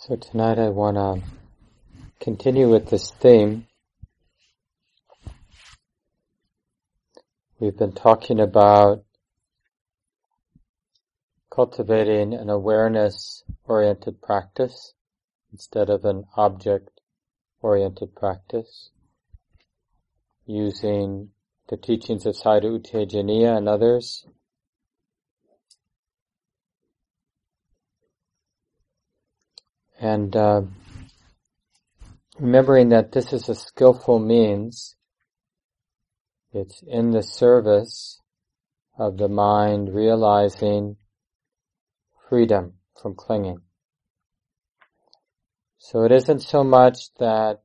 So tonight I want to continue with this theme. We've been talking about cultivating an awareness oriented practice instead of an object oriented practice using the teachings of Sayadaw U Tejaniya and others And uh, remembering that this is a skillful means, it's in the service of the mind realizing freedom from clinging. So it isn't so much that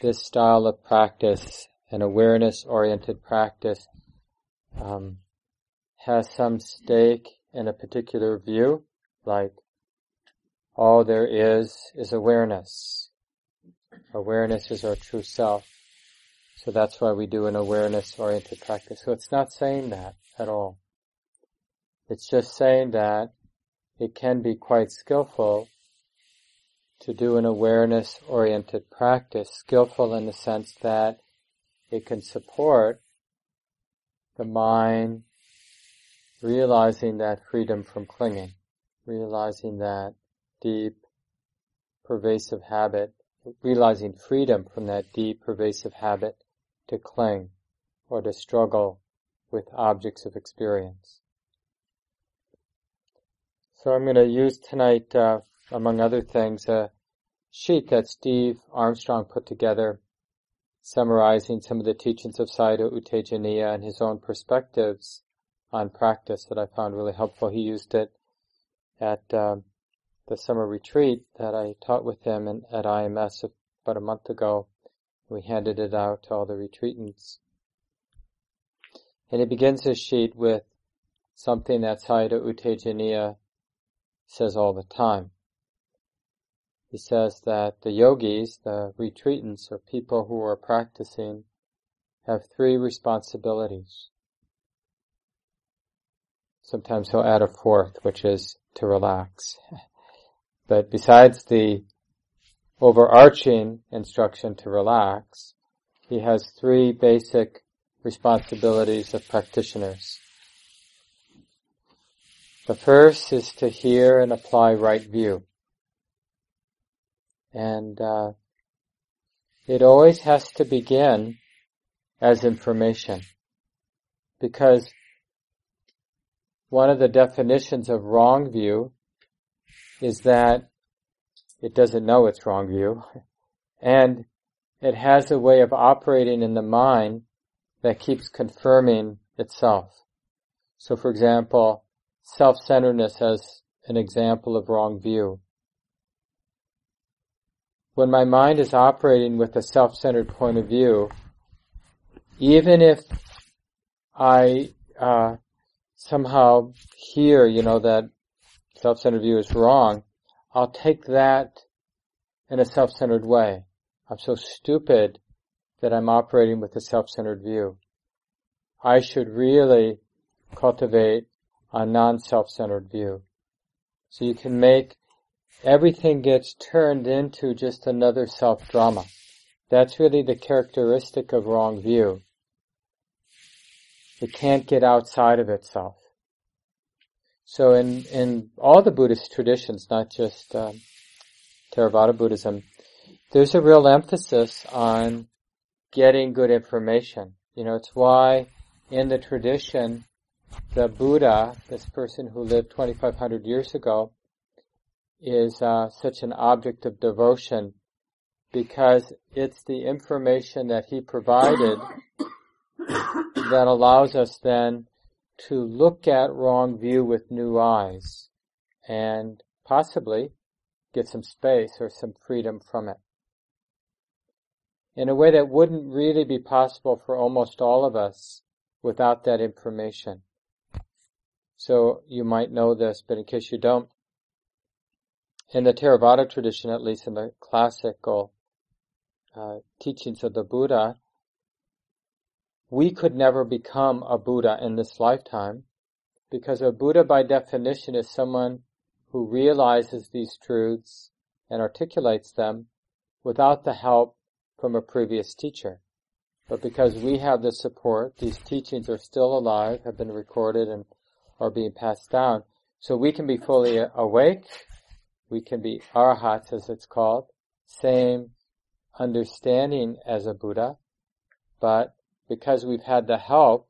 this style of practice, an awareness-oriented practice, um, has some stake in a particular view, like all there is is awareness. Awareness is our true self. So that's why we do an awareness oriented practice. So it's not saying that at all. It's just saying that it can be quite skillful to do an awareness oriented practice, skillful in the sense that it can support the mind realizing that freedom from clinging, realizing that deep, pervasive habit, realizing freedom from that deep, pervasive habit to cling or to struggle with objects of experience. So I'm going to use tonight, uh, among other things, a sheet that Steve Armstrong put together summarizing some of the teachings of Sayadaw U Tejaniya and his own perspectives on practice that I found really helpful. He used it at uh, the summer retreat that I taught with him in, at IMS about a month ago. We handed it out to all the retreatants. And he begins his sheet with something that Sayadaw U Tejaniya says all the time. He says that the yogis, the retreatants, or people who are practicing, have three responsibilities. Sometimes he'll add a fourth, which is to relax. But besides the overarching instruction to relax, he has three basic responsibilities of practitioners. The first is to hear and apply right view. And uh, it always has to begin as information. Because one of the definitions of wrong view is that it doesn't know it's wrong view, and it has a way of operating in the mind that keeps confirming itself. So for example, self-centeredness as an example of wrong view. When my mind is operating with a self-centered point of view, even if I uh, somehow hear, you know, that self-centered view is wrong, I'll take that in a self-centered way. I'm so stupid that I'm operating with a self-centered view. I should really cultivate a non-self-centered view. So you can make everything gets turned into just another self-drama. That's really the characteristic of wrong view. It can't get outside of itself. So in, in all the Buddhist traditions, not just um, Theravada Buddhism, there's a real emphasis on getting good information. You know, it's why in the tradition, the Buddha, this person who lived 2500 years ago, is uh, such an object of devotion because it's the information that he provided that allows us then to look at wrong view with new eyes and possibly get some space or some freedom from it. In a way that wouldn't really be possible for almost all of us without that information. So you might know this, but in case you don't, in the Theravada tradition, at least in the classical uh, teachings of the Buddha, we could never become a Buddha in this lifetime because a Buddha by definition is someone who realizes these truths and articulates them without the help from a previous teacher. But because we have the support, these teachings are still alive, have been recorded and are being passed down. So we can be fully awake. We can be arahats as it's called. Same understanding as a Buddha. But because we've had the help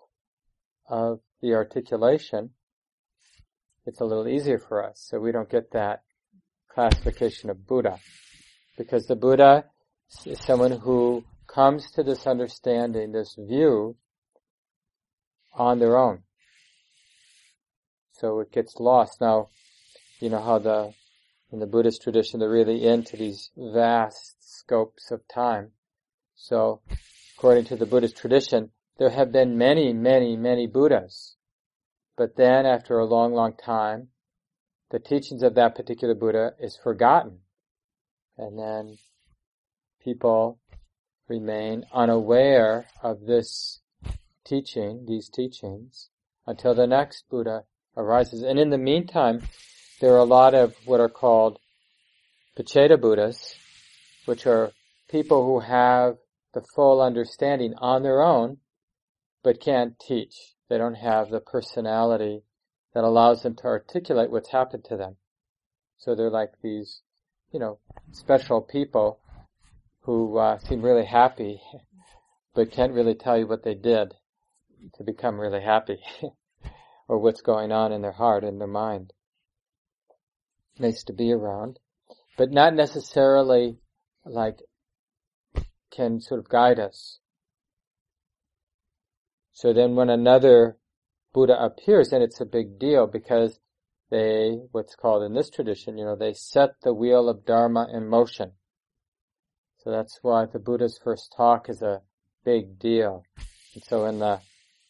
of the articulation, it's a little easier for us. So we don't get that classification of Buddha. Because the Buddha is someone who comes to this understanding, this view, on their own. So it gets lost. Now, you know how the, in the Buddhist tradition, they're really into these vast scopes of time. So, according to the Buddhist tradition, there have been many, many, many Buddhas. But then after a long, long time, the teachings of that particular Buddha is forgotten. And then people remain unaware of this teaching, these teachings, until the next Buddha arises. And in the meantime, there are a lot of what are called Pacceka Buddhas, which are people who have the full understanding on their own, but can't teach. They don't have the personality that allows them to articulate what's happened to them. So they're like these, you know, special people who uh, seem really happy, but can't really tell you what they did to become really happy, or what's going on in their heart and their mind. Nice to be around, but not necessarily like can sort of guide us. So then when another Buddha appears, then it's a big deal because they, what's called in this tradition, you know, they set the wheel of Dharma in motion. So that's why the Buddha's first talk is a big deal. And so in the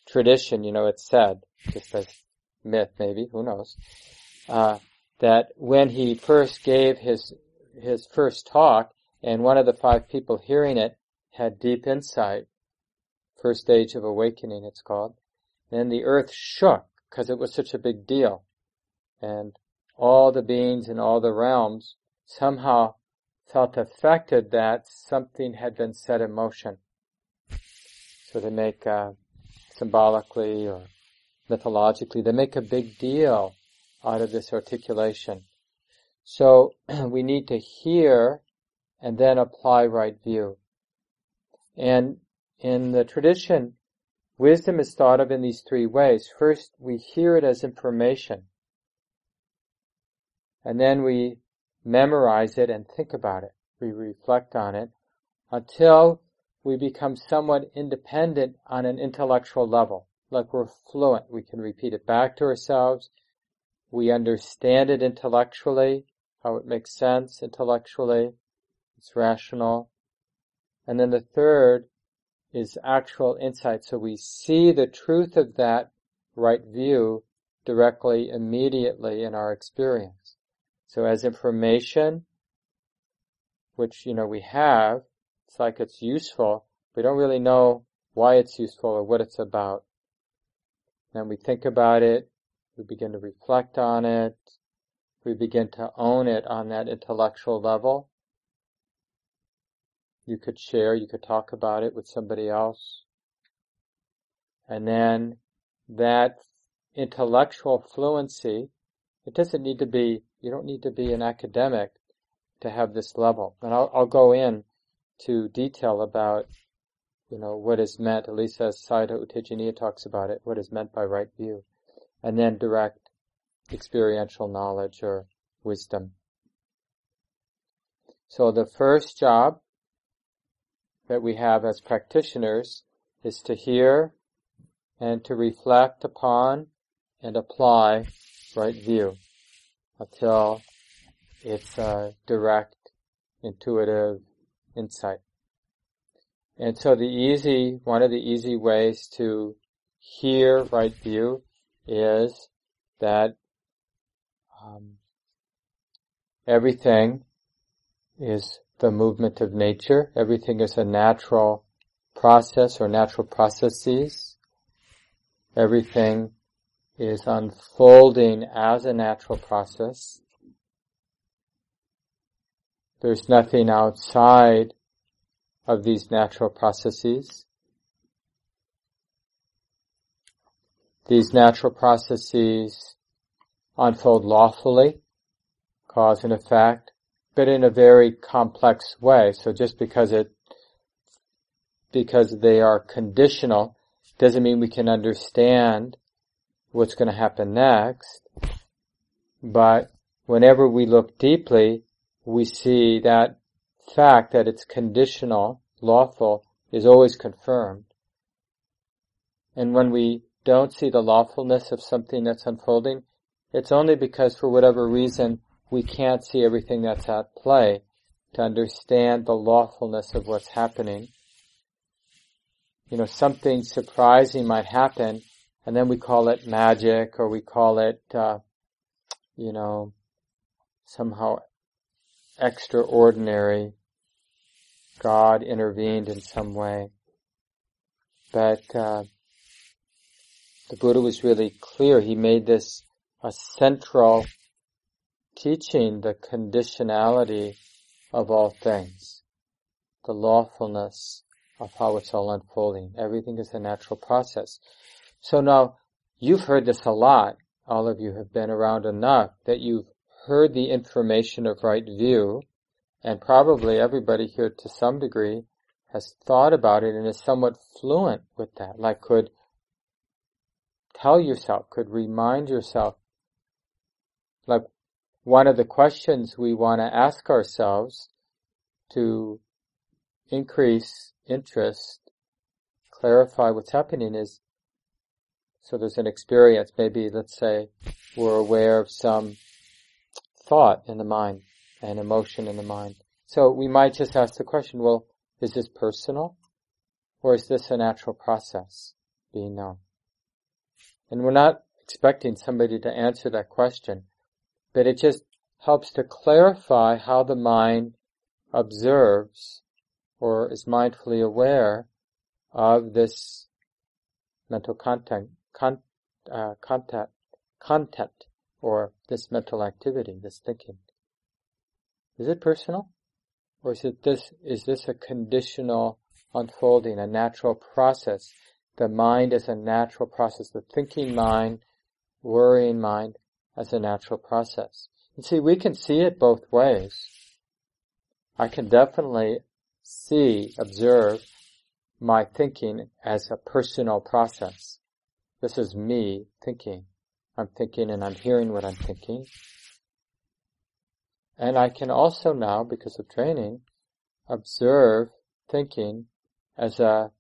tradition, you know, it's said, just as myth maybe, who knows, uh, that when he first gave his, his first talk, and one of the five people hearing it had deep insight, first stage of awakening it's called, and the earth shook because it was such a big deal. And all the beings in all the realms somehow felt affected that something had been set in motion. So they make, uh, symbolically or mythologically, they make a big deal out of this articulation. So we need to hear and then apply right view. And in the tradition, wisdom is thought of in these three ways. First, we hear it as information. And then we memorize it and think about it. We reflect on it until we become somewhat independent on an intellectual level. Like we're fluent. We can repeat it back to ourselves. We understand it intellectually, how it makes sense intellectually. It's rational. And then the third is actual insight. So we see the truth of that right view directly, immediately in our experience. So as information, which, you know, we have, it's like it's useful, we don't really know why it's useful or what it's about. Then we think about it, we begin to reflect on it, we begin to own it on that intellectual level. You could share, you could talk about it with somebody else. And then that intellectual fluency, it doesn't need to be you don't need to be an academic to have this level. And I'll, I'll go in to detail about, you know, what is meant, at least as Sayadaw U Tejaniya talks about it, what is meant by right view. And then direct experiential knowledge or wisdom. So the first job that we have as practitioners is to hear and to reflect upon and apply right view until it's a direct, intuitive insight. And so the easy, one of the easy ways to hear right view is that um, everything is the movement of nature. Everything is a natural process or natural processes. Everything is unfolding as a natural process. There's nothing outside of these natural processes. These natural processes unfold lawfully, cause and effect, but in a very complex way. So just because it, because they are conditional, doesn't mean we can understand what's going to happen next. But whenever we look deeply, we see that fact that it's conditional, lawful, is always confirmed. And when we don't see the lawfulness of something that's unfolding, it's only because for whatever reason we can't see everything that's at play to understand the lawfulness of what's happening. You know, something surprising might happen and then we call it magic or we call it, uh, you know, somehow extraordinary. God intervened in some way. But uh, the Buddha was really clear. He made this a central teaching, the conditionality of all things, the lawfulness of how it's all unfolding. Everything is a natural process. So now, you've heard this a lot. All of you have been around enough that you've heard the information of right view, and probably everybody here to some degree has thought about it and is somewhat fluent with that, like could tell yourself, could remind yourself, like one of the questions we want to ask ourselves to increase interest, clarify what's happening is, so there's an experience, maybe let's say we're aware of some thought in the mind and emotion in the mind. So we might just ask the question, well, is this personal? Or is this a natural process being known? And we're not expecting somebody to answer that question, but it just helps to clarify how the mind observes or is mindfully aware of this mental content, con, uh, content, content or this mental activity, this thinking? Is it personal? Or is it this, is this a conditional unfolding, a natural process? The mind is a natural process, the thinking mind, worrying mind as a natural process. And see, we can see it both ways. I can definitely see, observe my thinking as a personal process. This is me thinking. I'm thinking and I'm hearing what I'm thinking. And I can also now, because of training, observe thinking as a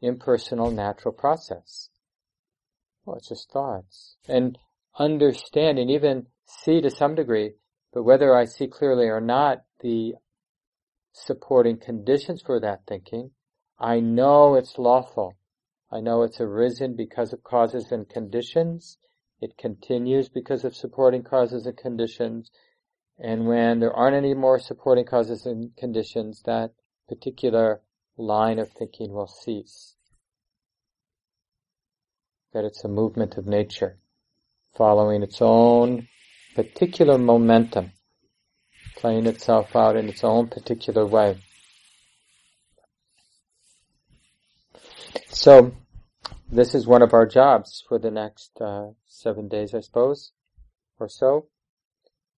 impersonal natural process. Well, it's just thoughts. And understanding, even see to some degree, but whether I see clearly or not the supporting conditions for that thinking, I know it's lawful. I know it's arisen because of causes and conditions, it continues because of supporting causes and conditions. And when there aren't any more supporting causes and conditions, that particular line of thinking will cease. That it's a movement of nature, following its own particular momentum, playing itself out in its own particular way. So, this is one of our jobs for the next uh, seven days, I suppose, or so.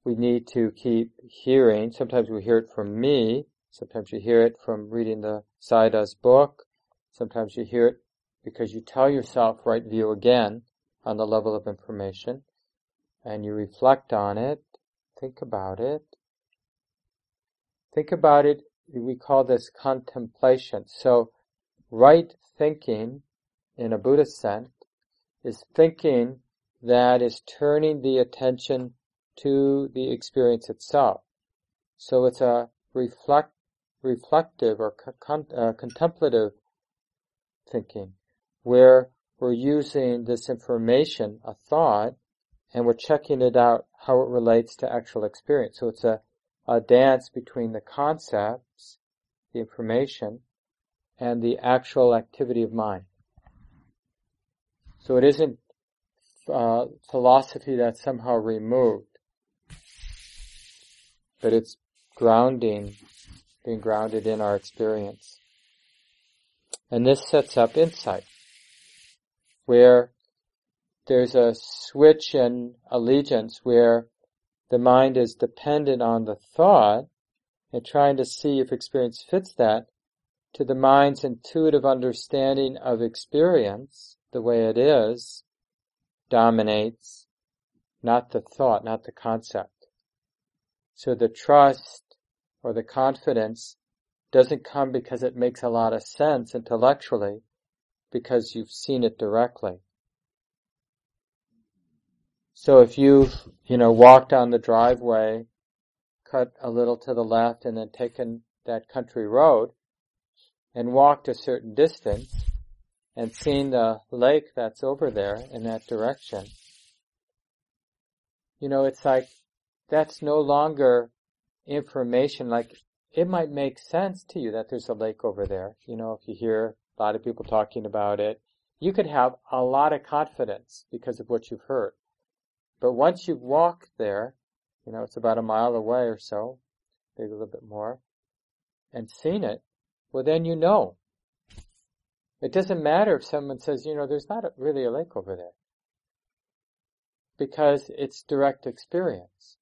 We need to keep hearing. Sometimes we hear it from me. Sometimes you hear it from reading the Sayadaw's book. Sometimes you hear it because you tell yourself right view again on the level of information and you reflect on it, think about it. Think about it, we call this contemplation. So, right thinking in a Buddhist sense is thinking that is turning the attention to the experience itself. So it's a reflect, reflective or con, uh, contemplative thinking where we're using this information, a thought, and we're checking it out how it relates to actual experience. So it's a, a dance between the concepts, the information, and the actual activity of mind. So it isn't uh, philosophy that's somehow removed, but it's grounding, being grounded in our experience. And this sets up insight, where there's a switch in allegiance where the mind is dependent on the thought and trying to see if experience fits that to the mind's intuitive understanding of experience the way it is dominates not the thought, not the concept. So the trust or the confidence doesn't come because it makes a lot of sense intellectually, because you've seen it directly. So if you've, you know, walked down the driveway, cut a little to the left and then taken that country road and walked a certain distance and seen the lake that's over there in that direction, you know, it's like that's no longer information like it might make sense to you that there's a lake over there. You know, if you hear a lot of people talking about it, you could have a lot of confidence because of what you've heard. But once you've walked there, you know, it's about a mile away or so, maybe a little bit more, and seen it, well then you know. It doesn't matter if someone says, you know, there's not really a lake over there. Because it's direct experience.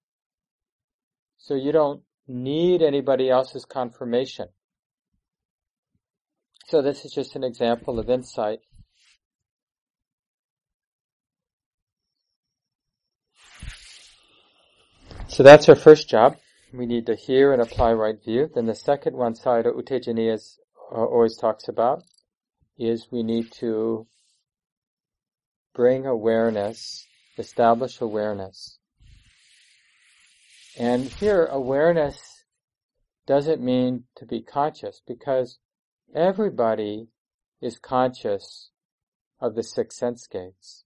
So you don't need anybody else's confirmation. So this is just an example of insight. So that's our first job. We need to hear and apply right view. Then the second one, Sayadaw U Tejaniya uh, always talks about, is we need to bring awareness, establish awareness and here, awareness doesn't mean to be conscious because everybody is conscious of the six sense gates.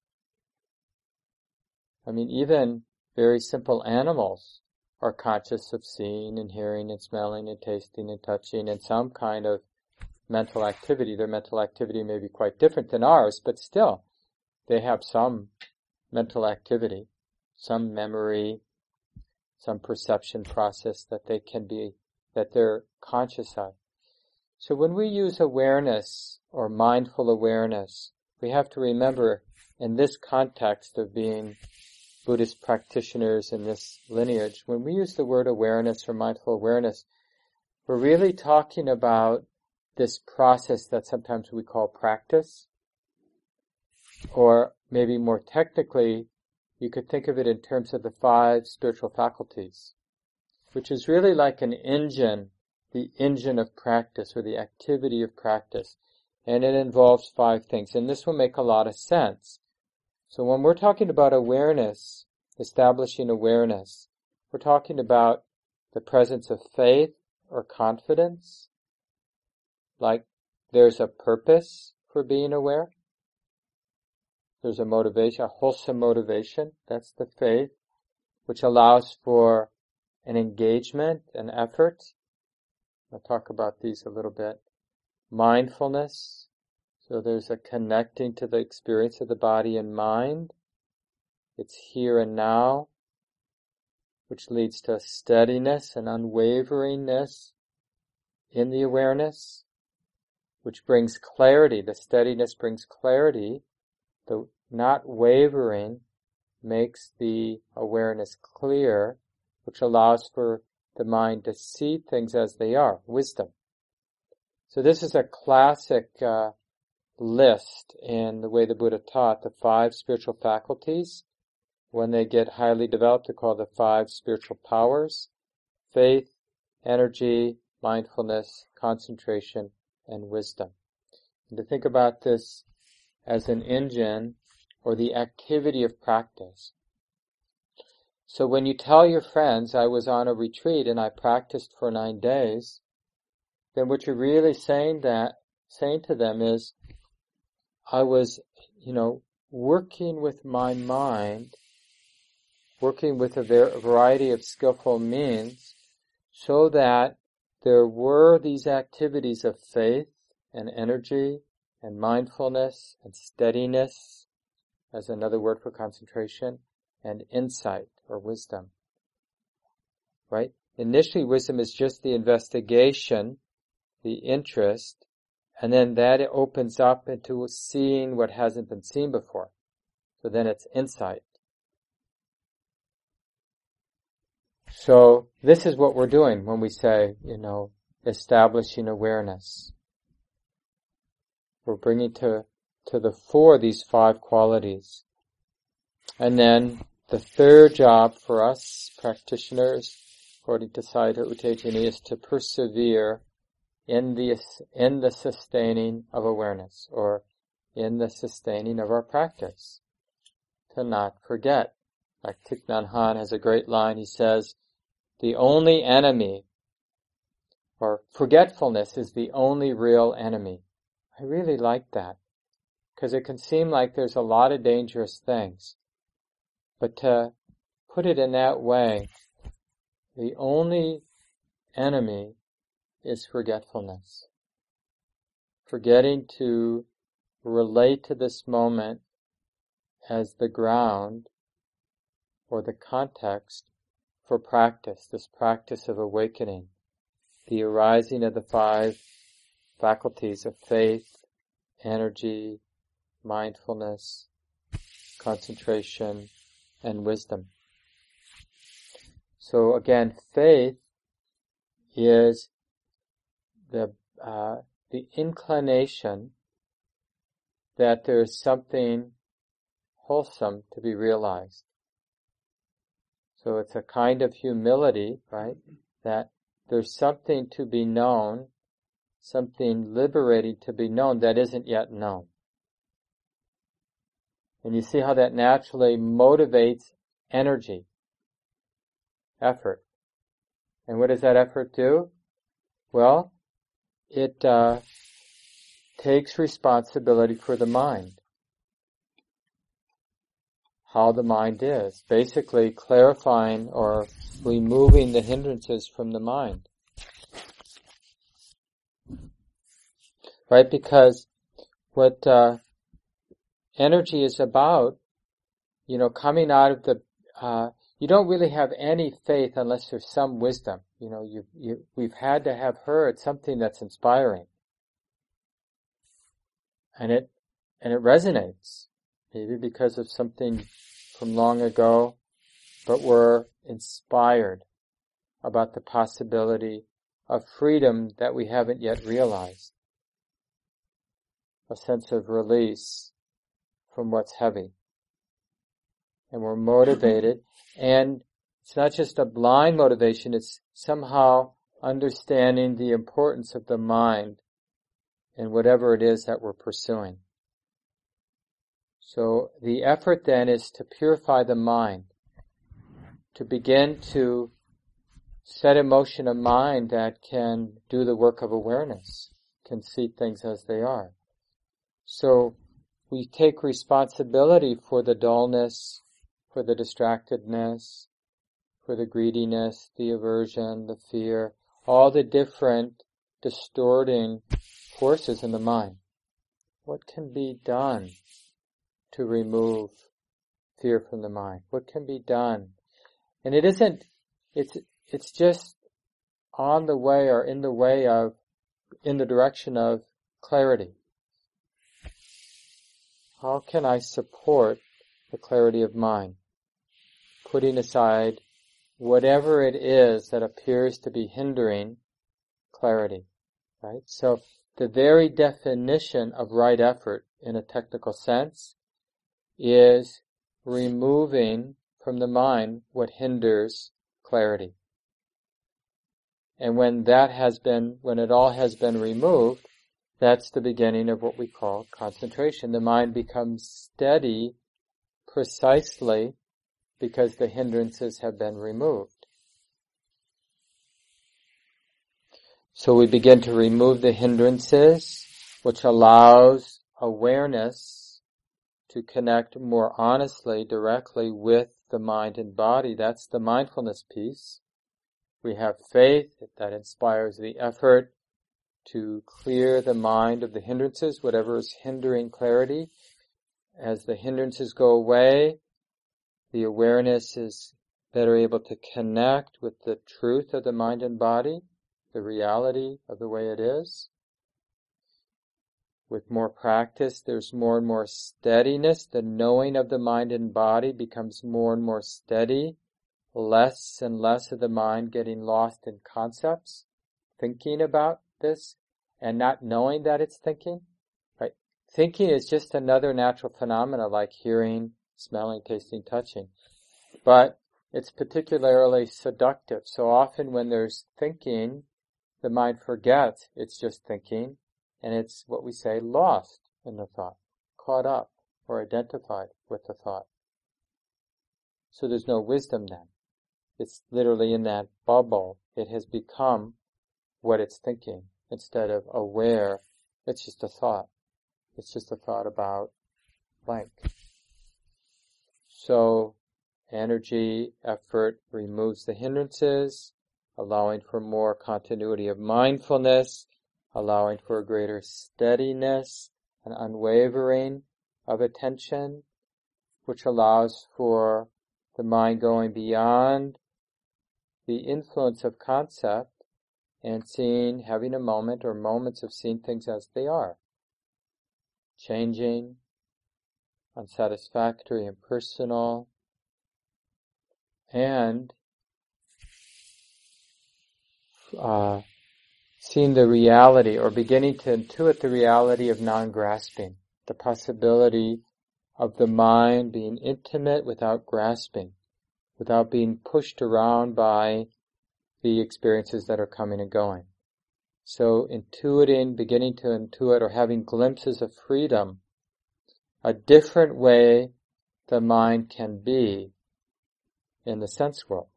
I mean, even very simple animals are conscious of seeing and hearing and smelling and tasting and touching and some kind of mental activity. Their mental activity may be quite different than ours, but still, they have some mental activity, some memory, some perception process that they can be, that they're conscious of. So when we use awareness or mindful awareness, we have to remember in this context of being Buddhist practitioners in this lineage, when we use the word awareness or mindful awareness, we're really talking about this process that sometimes we call practice, or maybe more technically, you could think of it in terms of the five spiritual faculties, which is really like an engine, the engine of practice or the activity of practice. And it involves five things. And this will make a lot of sense. So when we're talking about awareness, establishing awareness, we're talking about the presence of faith or confidence, like there's a purpose for being aware. There's a motivation, a wholesome motivation. That's the faith, which allows for an engagement, an effort. I'll talk about these a little bit. Mindfulness. So there's a connecting to the experience of the body and mind. It's here and now, which leads to steadiness and unwaveringness in the awareness, which brings clarity. The steadiness brings clarity the not wavering makes the awareness clear, which allows for the mind to see things as they are, wisdom. So this is a classic uh, list in the way the Buddha taught the five spiritual faculties. When they get highly developed, they're called the five spiritual powers: faith, energy, mindfulness, concentration, and wisdom. And to think about this as an engine or the activity of practice. So when you tell your friends, I was on a retreat and I practiced for nine days, then what you're really saying that, saying to them is, I was, you know, working with my mind, working with a variety of skillful means, so that there were these activities of faith and energy and mindfulness and steadiness as another word for concentration and insight or wisdom. Right? initially wisdom is just the investigation, the interest, and then that opens up into seeing what hasn't been seen before. So then it's insight. So this is what we're doing when we say, you know, establishing awareness. We're bringing to, to the fore these five qualities. And then the third job for us practitioners, according to Sayadaw U Tejani, is to persevere in the, in the sustaining of awareness or in the sustaining of our practice. To not forget. Like Thich Nhat Hanh has a great line, he says, the only enemy or forgetfulness is the only real enemy. I really like that because it can seem like there's a lot of dangerous things. But to put it in that way, the only enemy is forgetfulness. Forgetting to relate to this moment as the ground or the context for practice, this practice of awakening, the arising of the five faculties of faith, energy, mindfulness, concentration, and wisdom. So again, faith is the uh, the inclination that there is something wholesome to be realized. So it's a kind of humility, right? That there's something to be known, something liberating to be known that isn't yet known. And you see how that naturally motivates energy, effort. And what does that effort do? Well, it uh, takes responsibility for the mind. How the mind is. Basically clarifying or removing the hindrances from the mind. Right? Because what uh, energy is about, you know, coming out of the, uh, you don't really have any faith unless there's some wisdom. You know, you, you, we've had to have heard something that's inspiring. And it, and it resonates. Maybe because of something from long ago, but we're inspired about the possibility of freedom that we haven't yet realized. A sense of release from what's heavy. And we're motivated and it's not just a blind motivation, it's somehow understanding the importance of the mind in whatever it is that we're pursuing. So the effort then is to purify the mind, to begin to set in motion a mind that can do the work of awareness, can see things as they are. So we take responsibility for the dullness, for the distractedness, for the greediness, the aversion, the fear, all the different distorting forces in the mind. What can be done to remove fear from the mind? What can be done? And it isn't, it's, it's just on the way or in the way of, in the direction of clarity. How can I support the clarity of mind? Putting aside whatever it is that appears to be hindering clarity, right? So the very definition of right effort in a technical sense is removing from the mind what hinders clarity. And when that has been, when it all has been removed, that's the beginning of what we call concentration. The mind becomes steady precisely because the hindrances have been removed. So we begin to remove the hindrances, which allows awareness to connect more honestly, directly with the mind and body. That's the mindfulness piece. We have faith that inspires the effort to clear the mind of the hindrances, whatever is hindering clarity. As the hindrances go away, the awareness is better able to connect with the truth of the mind and body, the reality of the way it is. With more practice, there's more and more steadiness. The knowing of the mind and body becomes more and more steady. Less and less of the mind getting lost in concepts, thinking about this, and not knowing that it's thinking. Right? Thinking is just another natural phenomena like hearing, smelling, tasting, touching. But it's particularly seductive. So often when there's thinking, the mind forgets it's just thinking, and it's what we say lost in the thought, caught up or identified with the thought. So there's no wisdom then. It's literally in that bubble. It has become what it's thinking instead of aware. It's just a thought. It's just a thought about blank. So energy, effort removes the hindrances, allowing for more continuity of mindfulness, allowing for a greater steadiness and unwavering of attention, which allows for the mind going beyond the influence of concept and seeing, having a moment or moments of seeing things as they are. Changing, unsatisfactory, impersonal, and uh, seeing the reality or beginning to intuit the reality of non-grasping, the possibility of the mind being intimate without grasping, without being pushed around by the experiences that are coming and going. So intuiting, beginning to intuit or having glimpses of freedom, a different way the mind can be in the sense world.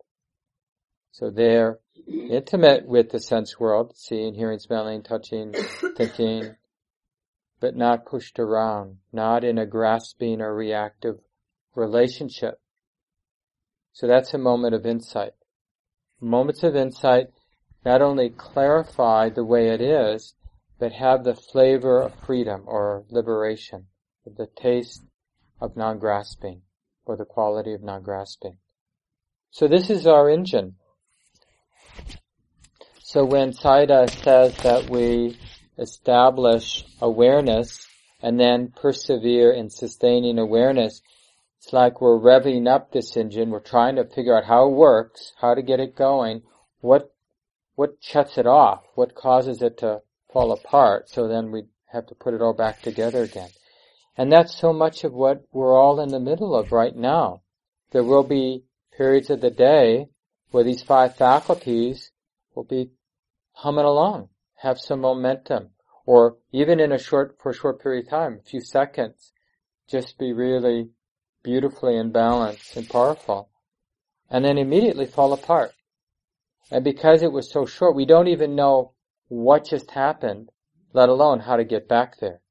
So they're intimate with the sense world, seeing, hearing, smelling, touching, thinking, but not pushed around, not in a grasping or reactive relationship. So that's a moment of insight. Moments of insight not only clarify the way it is, but have the flavor of freedom or liberation, the taste of non-grasping, or the quality of non-grasping. So this is our engine. So when Sayadaw says that we establish awareness and then persevere in sustaining awareness, it's like we're revving up this engine. We're trying to figure out how it works, how to get it going, what what shuts it off, what causes it to fall apart. So then we have to put it all back together again. And that's so much of what we're all in the middle of right now. There will be periods of the day where these five faculties will be humming along, have some momentum, or even in a short, for a short period of time, a few seconds, just be really beautifully in balance and powerful, and then immediately fall apart. And because it was so short, we don't even know what just happened, let alone how to get back there.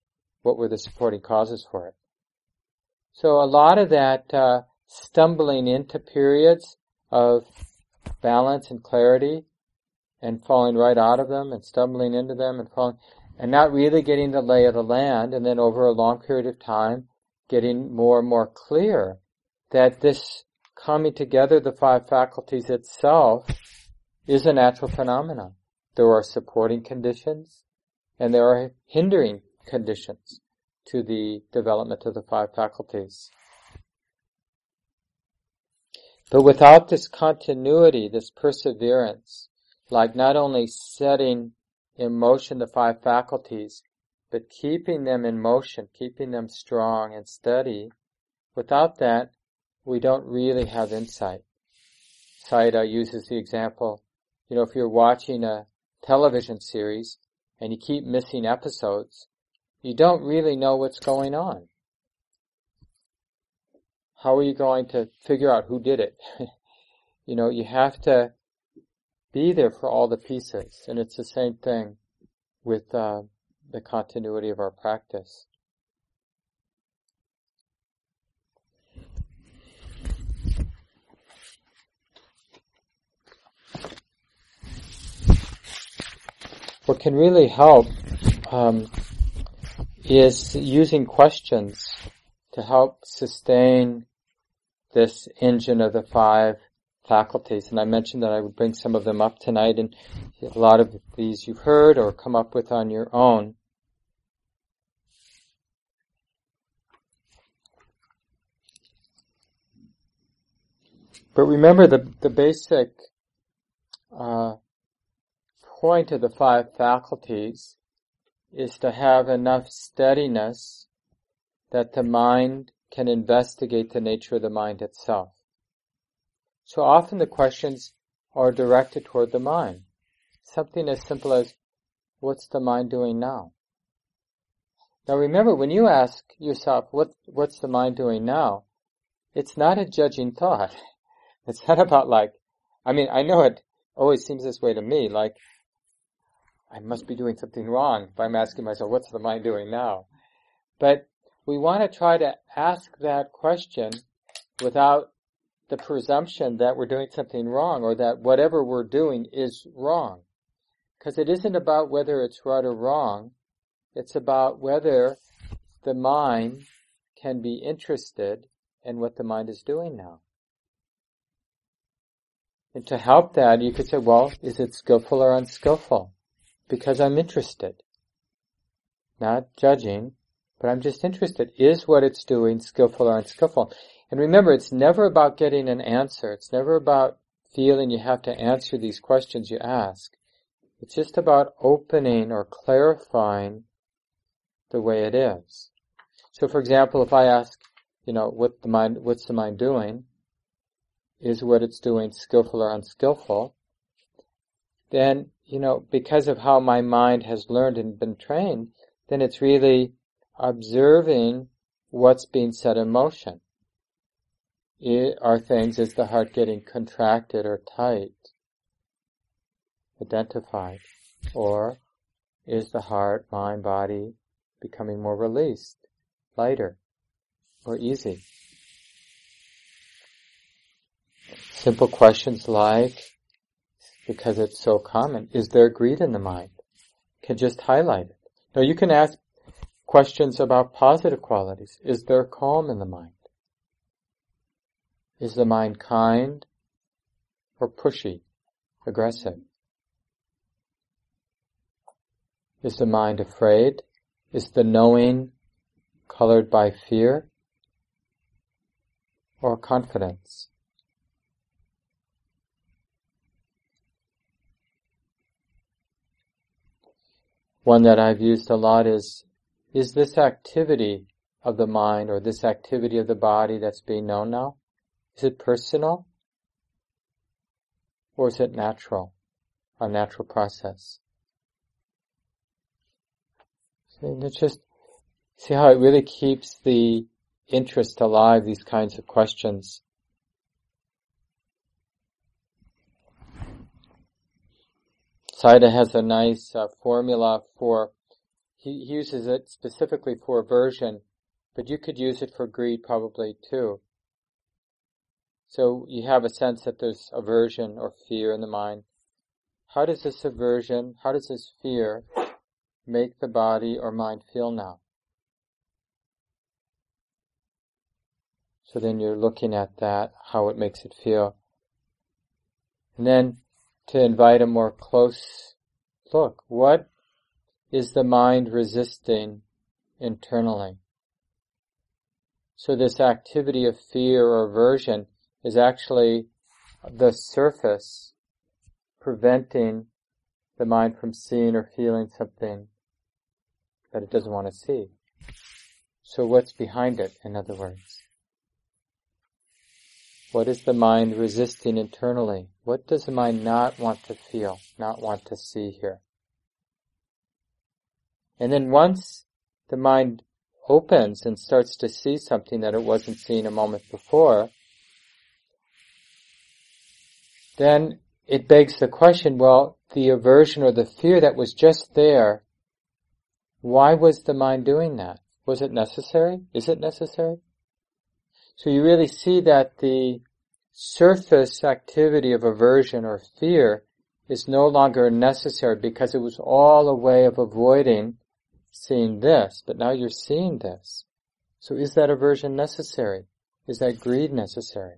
What were the supporting causes for it? So a lot of that uh, stumbling into periods of balance and clarity and falling right out of them and stumbling into them and falling and not really getting the lay of the land and then over a long period of time getting more and more clear that this coming together the five faculties itself is a natural phenomenon. There are supporting conditions and there are hindering conditions to the development of the five faculties. But without this continuity, this perseverance, like not only setting in motion the five faculties, but keeping them in motion, keeping them strong and steady, without that, we don't really have insight. Sayadaw uses the example, you know, if you're watching a television series and you keep missing episodes, you don't really know what's going on how are you going to figure out who did it? you know, you have to be there for all the pieces, and it's the same thing with uh, the continuity of our practice. What can really help um, is using questions to help sustain this engine of the five faculties. And I mentioned that I would bring some of them up tonight, and a lot of these you've heard or come up with on your own. But remember the, the basic uh, point of the five faculties is to have enough steadiness that the mind can investigate the nature of the mind itself. So often the questions are directed toward the mind. Something as simple as, what's the mind doing now? Now remember, when you ask yourself, what, what's the mind doing now? It's not a judging thought. It's not about like, I mean, I know it always seems this way to me, like, I must be doing something wrong if I'm asking myself, what's the mind doing now? But we want to try to ask that question without the presumption that we're doing something wrong or that whatever we're doing is wrong. Because it isn't about whether it's right or wrong. It's about whether the mind can be interested in what the mind is doing now. And to help that, you could say, well, is it skillful or unskillful? Because I'm interested. Not judging, but I'm just interested. Is what it's doing skillful or unskillful? And remember, it's never about getting an answer. It's never about feeling you have to answer these questions you ask. It's just about opening or clarifying the way it is. So for example, if I ask, you know, what the mind, what's the mind doing? Is what it's doing skillful or unskillful? Then, you know, because of how my mind has learned and been trained, then it's really observing what's being set in motion are things, is the heart getting contracted or tight? Identified. Or is the heart, mind, body becoming more released, lighter, or easy? Simple questions like, because it's so common, is there greed in the mind? Can just highlight it. Now you can ask questions about positive qualities. Is there calm in the mind? Is the mind kind or pushy, aggressive? Is the mind afraid? Is the knowing colored by fear or confidence? One that I've used a lot is, is this activity of the mind or this activity of the body that's being known now? Is it personal? Or is it natural? A natural process? So let's just see how it really keeps the interest alive, these kinds of questions. Sayadaw has a nice uh, formula for, he, he uses it specifically for aversion, but you could use it for greed probably too. So you have a sense that there's aversion or fear in the mind. How does this aversion, how does this fear make the body or mind feel now? So then you're looking at that, how it makes it feel. And then to invite a more close look. What is the mind resisting internally? So this activity of fear or aversion is actually the surface preventing the mind from seeing or feeling something that it doesn't want to see. So what's behind it, in other words? What is the mind resisting internally? What does the mind not want to feel, not want to see here? And then once the mind opens and starts to see something that it wasn't seeing a moment before, then it begs the question, well, the aversion or the fear that was just there, why was the mind doing that? Was it necessary? Is it necessary? So you really see that the surface activity of aversion or fear is no longer necessary because it was all a way of avoiding seeing this, but now you're seeing this. So is that aversion necessary? Is that greed necessary?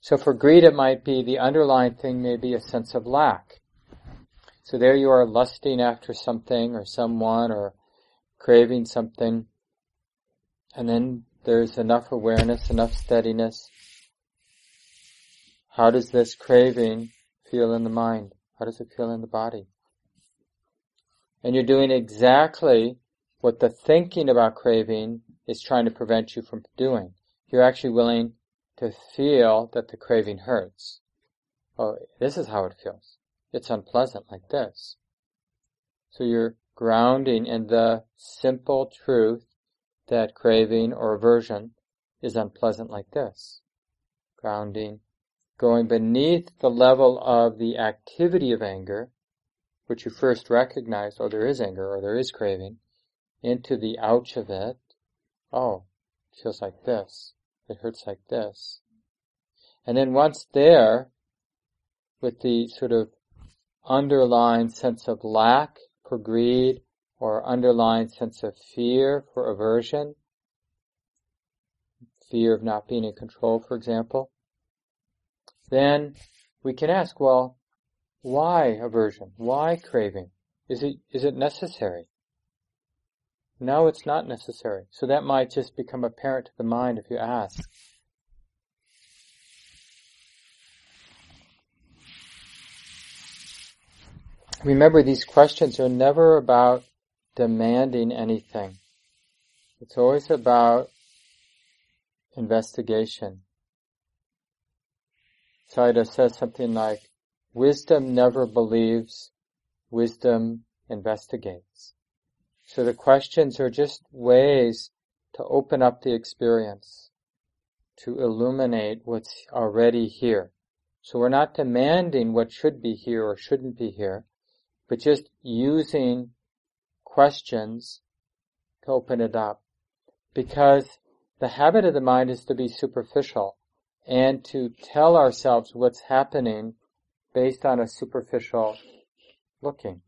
So for greed, it might be the underlying thing may be a sense of lack. So there you are lusting after something or someone or craving something. And then there's enough awareness, enough steadiness. How does this craving feel in the mind? How does it feel in the body? And you're doing exactly what the thinking about craving is trying to prevent you from doing. You're actually willing to feel that the craving hurts. Oh, this is how it feels. It's unpleasant like this. So you're grounding in the simple truth that craving or aversion is unpleasant like this. Grounding, going beneath the level of the activity of anger, which you first recognize, oh, there is anger or there is craving, into the ouch of it. Oh, it feels like this. It hurts like this. And then once there, with the sort of underlying sense of lack for greed or underlying sense of fear for aversion, fear of not being in control, for example, then we can ask, well, why aversion? Why craving? Is it, is it necessary? No, it's not necessary. So that might just become apparent to the mind if you ask. Remember, these questions are never about demanding anything. It's always about investigation. Sayadaw says something like, wisdom never believes, wisdom investigates. So the questions are just ways to open up the experience, to illuminate what's already here. So we're not demanding what should be here or shouldn't be here but just using questions to open it up. Because the habit of the mind is to be superficial and to tell ourselves what's happening based on a superficial looking.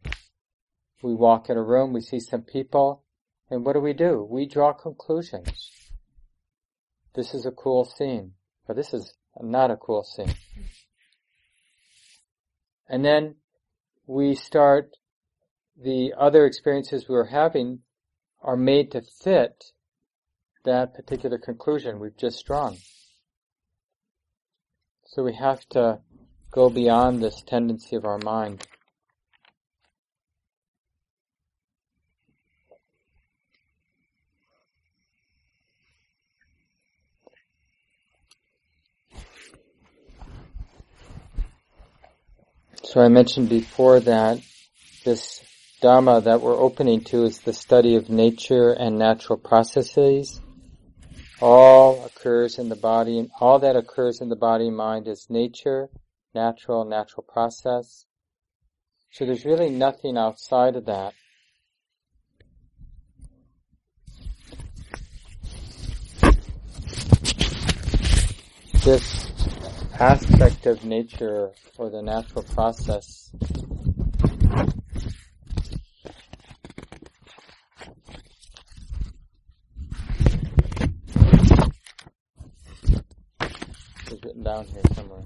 We walk in a room, we see some people, and what do we do? We draw conclusions. This is a cool scene, but this is not a cool scene. And then we start, the other experiences we're having are made to fit that particular conclusion we've just drawn. So we have to go beyond this tendency of our mind. So I mentioned before that this Dhamma that we're opening to is the study of nature and natural processes. All occurs in the body, and all that occurs in the body and mind is nature, natural, natural process. So there's really nothing outside of that. This aspect of nature or the natural process is written down here somewhere.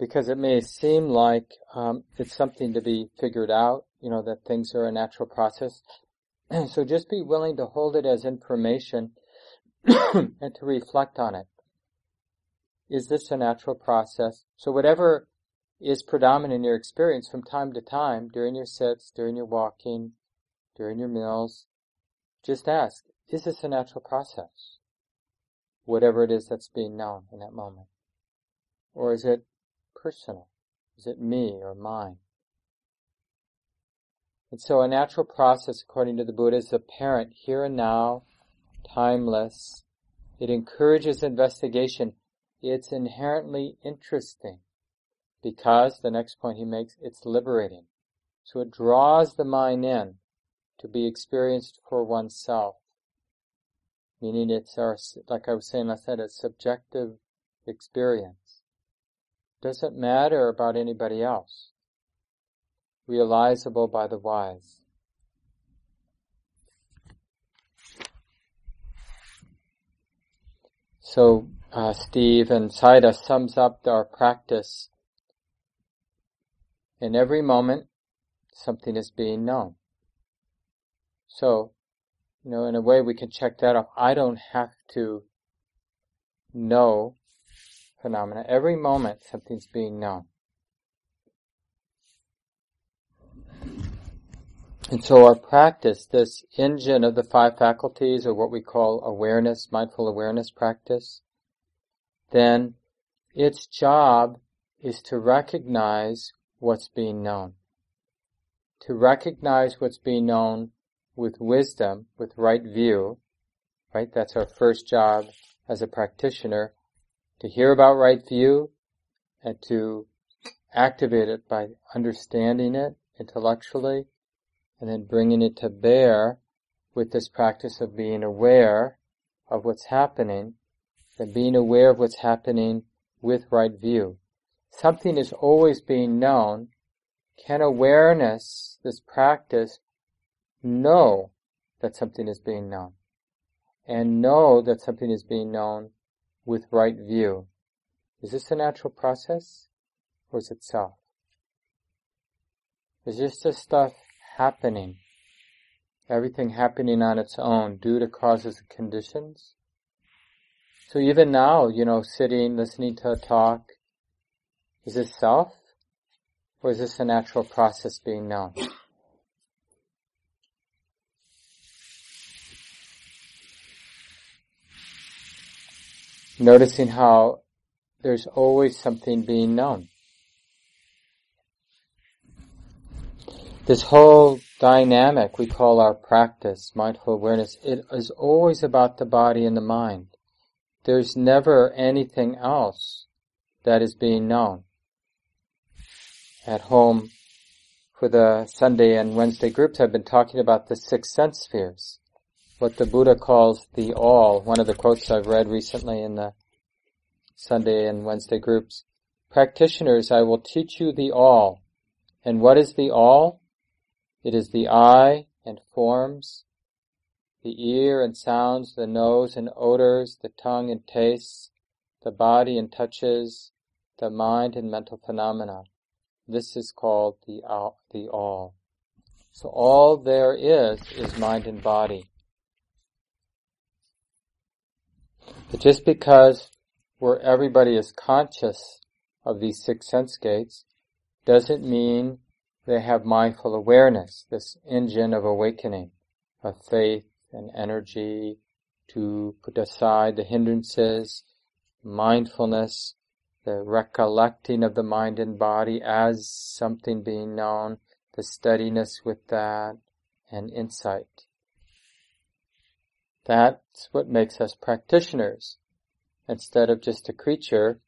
because it may seem like um, it's something to be figured out, you know, that things are a natural process. so just be willing to hold it as information and to reflect on it. Is this a natural process? So whatever is predominant in your experience from time to time, during your sits, during your walking, during your meals, just ask, is this a natural process? Whatever it is that's being known in that moment. Or is it personal? Is it me or mine? And so a natural process, according to the Buddha, is apparent here and now, timeless. It encourages investigation. It's inherently interesting because, the next point he makes, it's liberating. So it draws the mind in to be experienced for oneself. Meaning it's our, like I was saying I said, a subjective experience doesn't matter about anybody else. Realizable by the wise. So uh, Steve and Saida sums up our practice. In every moment, something is being known. So, you know, in a way we can check that off. I don't have to know phenomena. Every moment something's being known. And so our practice, this engine of the five faculties, or what we call awareness, mindful awareness practice, then its job is to recognize what's being known. To recognize what's being known with wisdom, with right view, right? That's our first job as a practitioner, to hear about right view and to activate it by understanding it intellectually and then bringing it to bear with this practice of being aware of what's happening and being aware of what's happening with right view. Something is always being known. Can awareness, this practice, know that something is being known? And know that something is being known with right view. Is this a natural process? Or is it self? Is this just stuff happening? Everything happening on its own due to causes and conditions? So even now, you know, sitting, listening to a talk, is this self? Or is this a natural process being known? noticing how there's always something being known. This whole dynamic we call our practice, mindful awareness, it is always about the body and the mind. There's never anything else that is being known. At home, for the Sunday and Wednesday groups, I've been talking about the six sense spheres what the Buddha calls the all. One of the quotes I've read recently in the Sunday and Wednesday groups. Practitioners, I will teach you the all. And what is the all? It is the eye and forms, the ear and sounds, the nose and odors, the tongue and tastes, the body and touches, the mind and mental phenomena. This is called the all, the all. So all there is is mind and body. But just because where everybody is conscious of these six sense gates doesn't mean they have mindful awareness, this engine of awakening, of faith and energy to put aside the hindrances, mindfulness, the recollecting of the mind and body as something being known, the steadiness with that, and insight. That's what makes us practitioners instead of just a creature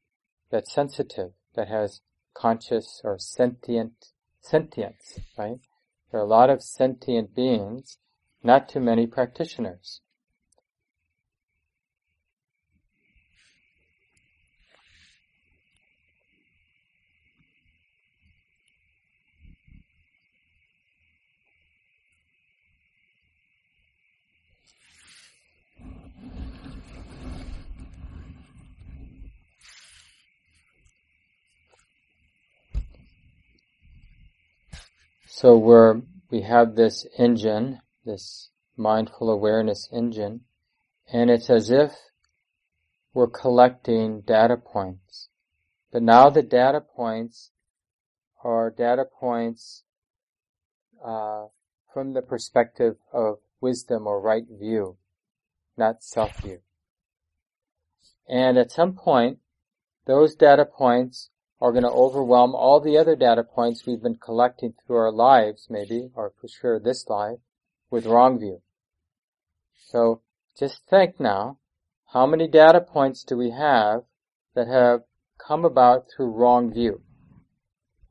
that's sensitive, that has conscious or sentient sentience, right? There are a lot of sentient beings, not too many practitioners. So we're, we have this engine, this mindful awareness engine, and it's as if we're collecting data points. But now the data points are data points uh, from the perspective of wisdom or right view, not self view. And at some point, those data points are going to overwhelm all the other data points we've been collecting through our lives, maybe, or for sure this life, with wrong view. So just think now, how many data points do we have that have come about through wrong view?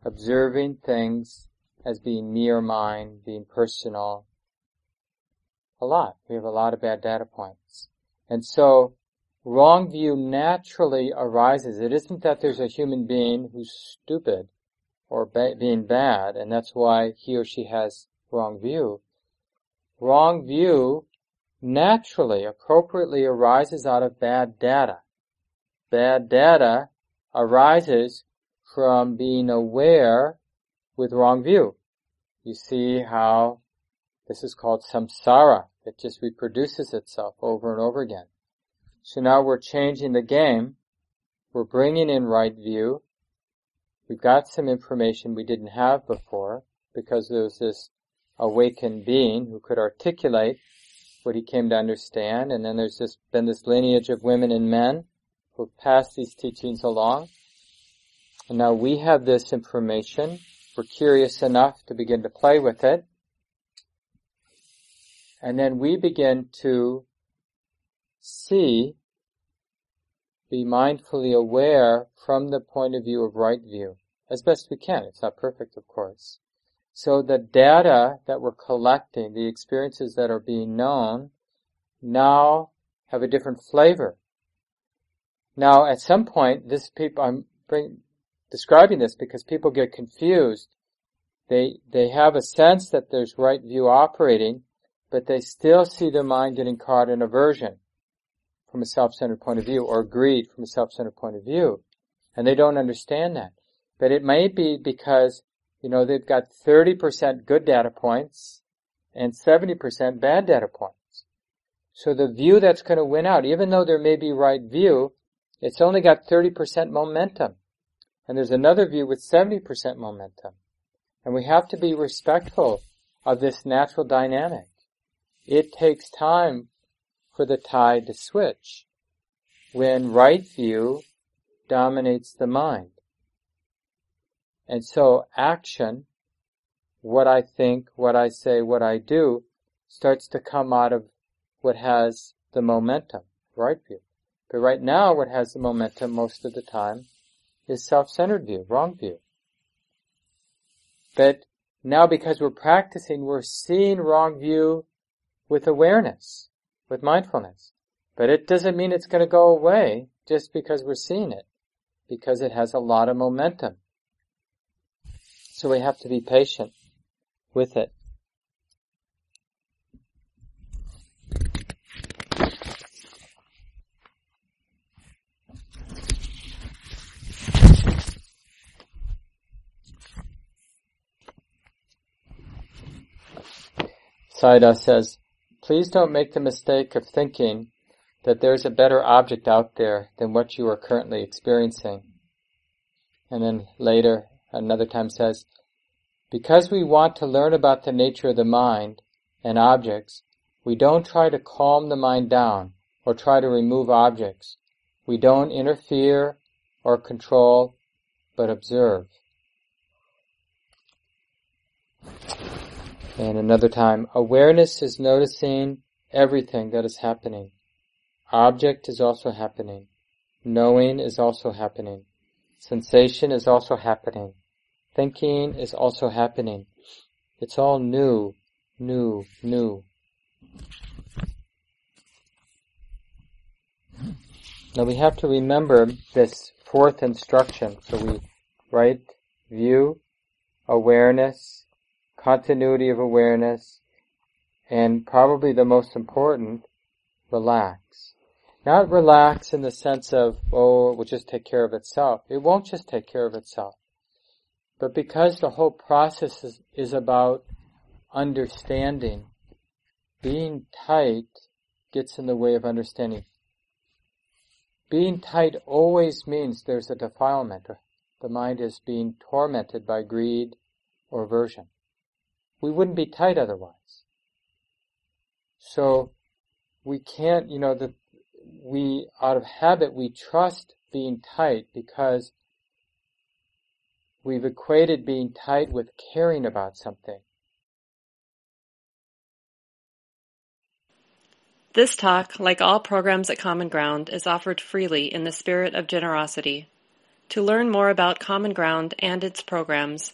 Observing things as being me or mine, being personal. A lot. We have a lot of bad data points. And so, wrong view naturally arises. It isn't that there's a human being who's stupid or ba- being bad, and that's why he or she has wrong view. Wrong view naturally, appropriately arises out of bad data. Bad data arises from being aware with wrong view. You see how this is called samsara. It just reproduces itself over and over again. So now we're changing the game. We're bringing in right view. We've got some information we didn't have before because there was this awakened being who could articulate what he came to understand. And then there's just been this lineage of women and men who've passed these teachings along. And now we have this information. We're curious enough to begin to play with it. And then we begin to see, be mindfully aware from the point of view of right view, as best we can. It's not perfect, of course. So the data that we're collecting, the experiences that are being known, now have a different flavor. Now, at some point, this people, I'm bring, describing this because people get confused. They, they have a sense that there's right view operating, but they still see their mind getting caught in aversion from a self-centered point of view or greed from a self-centered point of view. And they don't understand that. But it may be because, you know, they've got 30% good data points and 70% bad data points. So the view that's going to win out, even though there may be right view, it's only got 30% momentum. And there's another view with 70% momentum. And we have to be respectful of this natural dynamic. It takes time for the tide to switch when right view dominates the mind. And so action, what I think, what I say, what I do, starts to come out of what has the momentum, right view. But right now, what has the momentum most of the time is self-centered view, wrong view. But now because we're practicing, we're seeing wrong view with awareness, with mindfulness. But it doesn't mean it's going to go away just because we're seeing it, because it has a lot of momentum. So we have to be patient with it. Sayadaw says, Please don't make the mistake of thinking that there's a better object out there than what you are currently experiencing. And then later, another time says, because we want to learn about the nature of the mind and objects, we don't try to calm the mind down or try to remove objects. We don't interfere or control, but observe. And another time, awareness is noticing everything that is happening. Object is also happening. Knowing is also happening. Sensation is also happening. Thinking is also happening. It's all new, new, new. Now we have to remember this fourth instruction. So we right view, awareness, continuity of awareness, and probably the most important, relax. Not relax in the sense of, oh, it will just take care of itself. It won't just take care of itself. But because the whole process is, is about understanding, being tight gets in the way of understanding. Being tight always means there's a defilement. The mind is being tormented by greed or aversion. We wouldn't be tight otherwise. So we can't, you know, that we, out of habit, we trust being tight because we've equated being tight with caring about something. This talk, like all programs at Common Ground, is offered freely in the spirit of generosity. To learn more about Common Ground and its programs,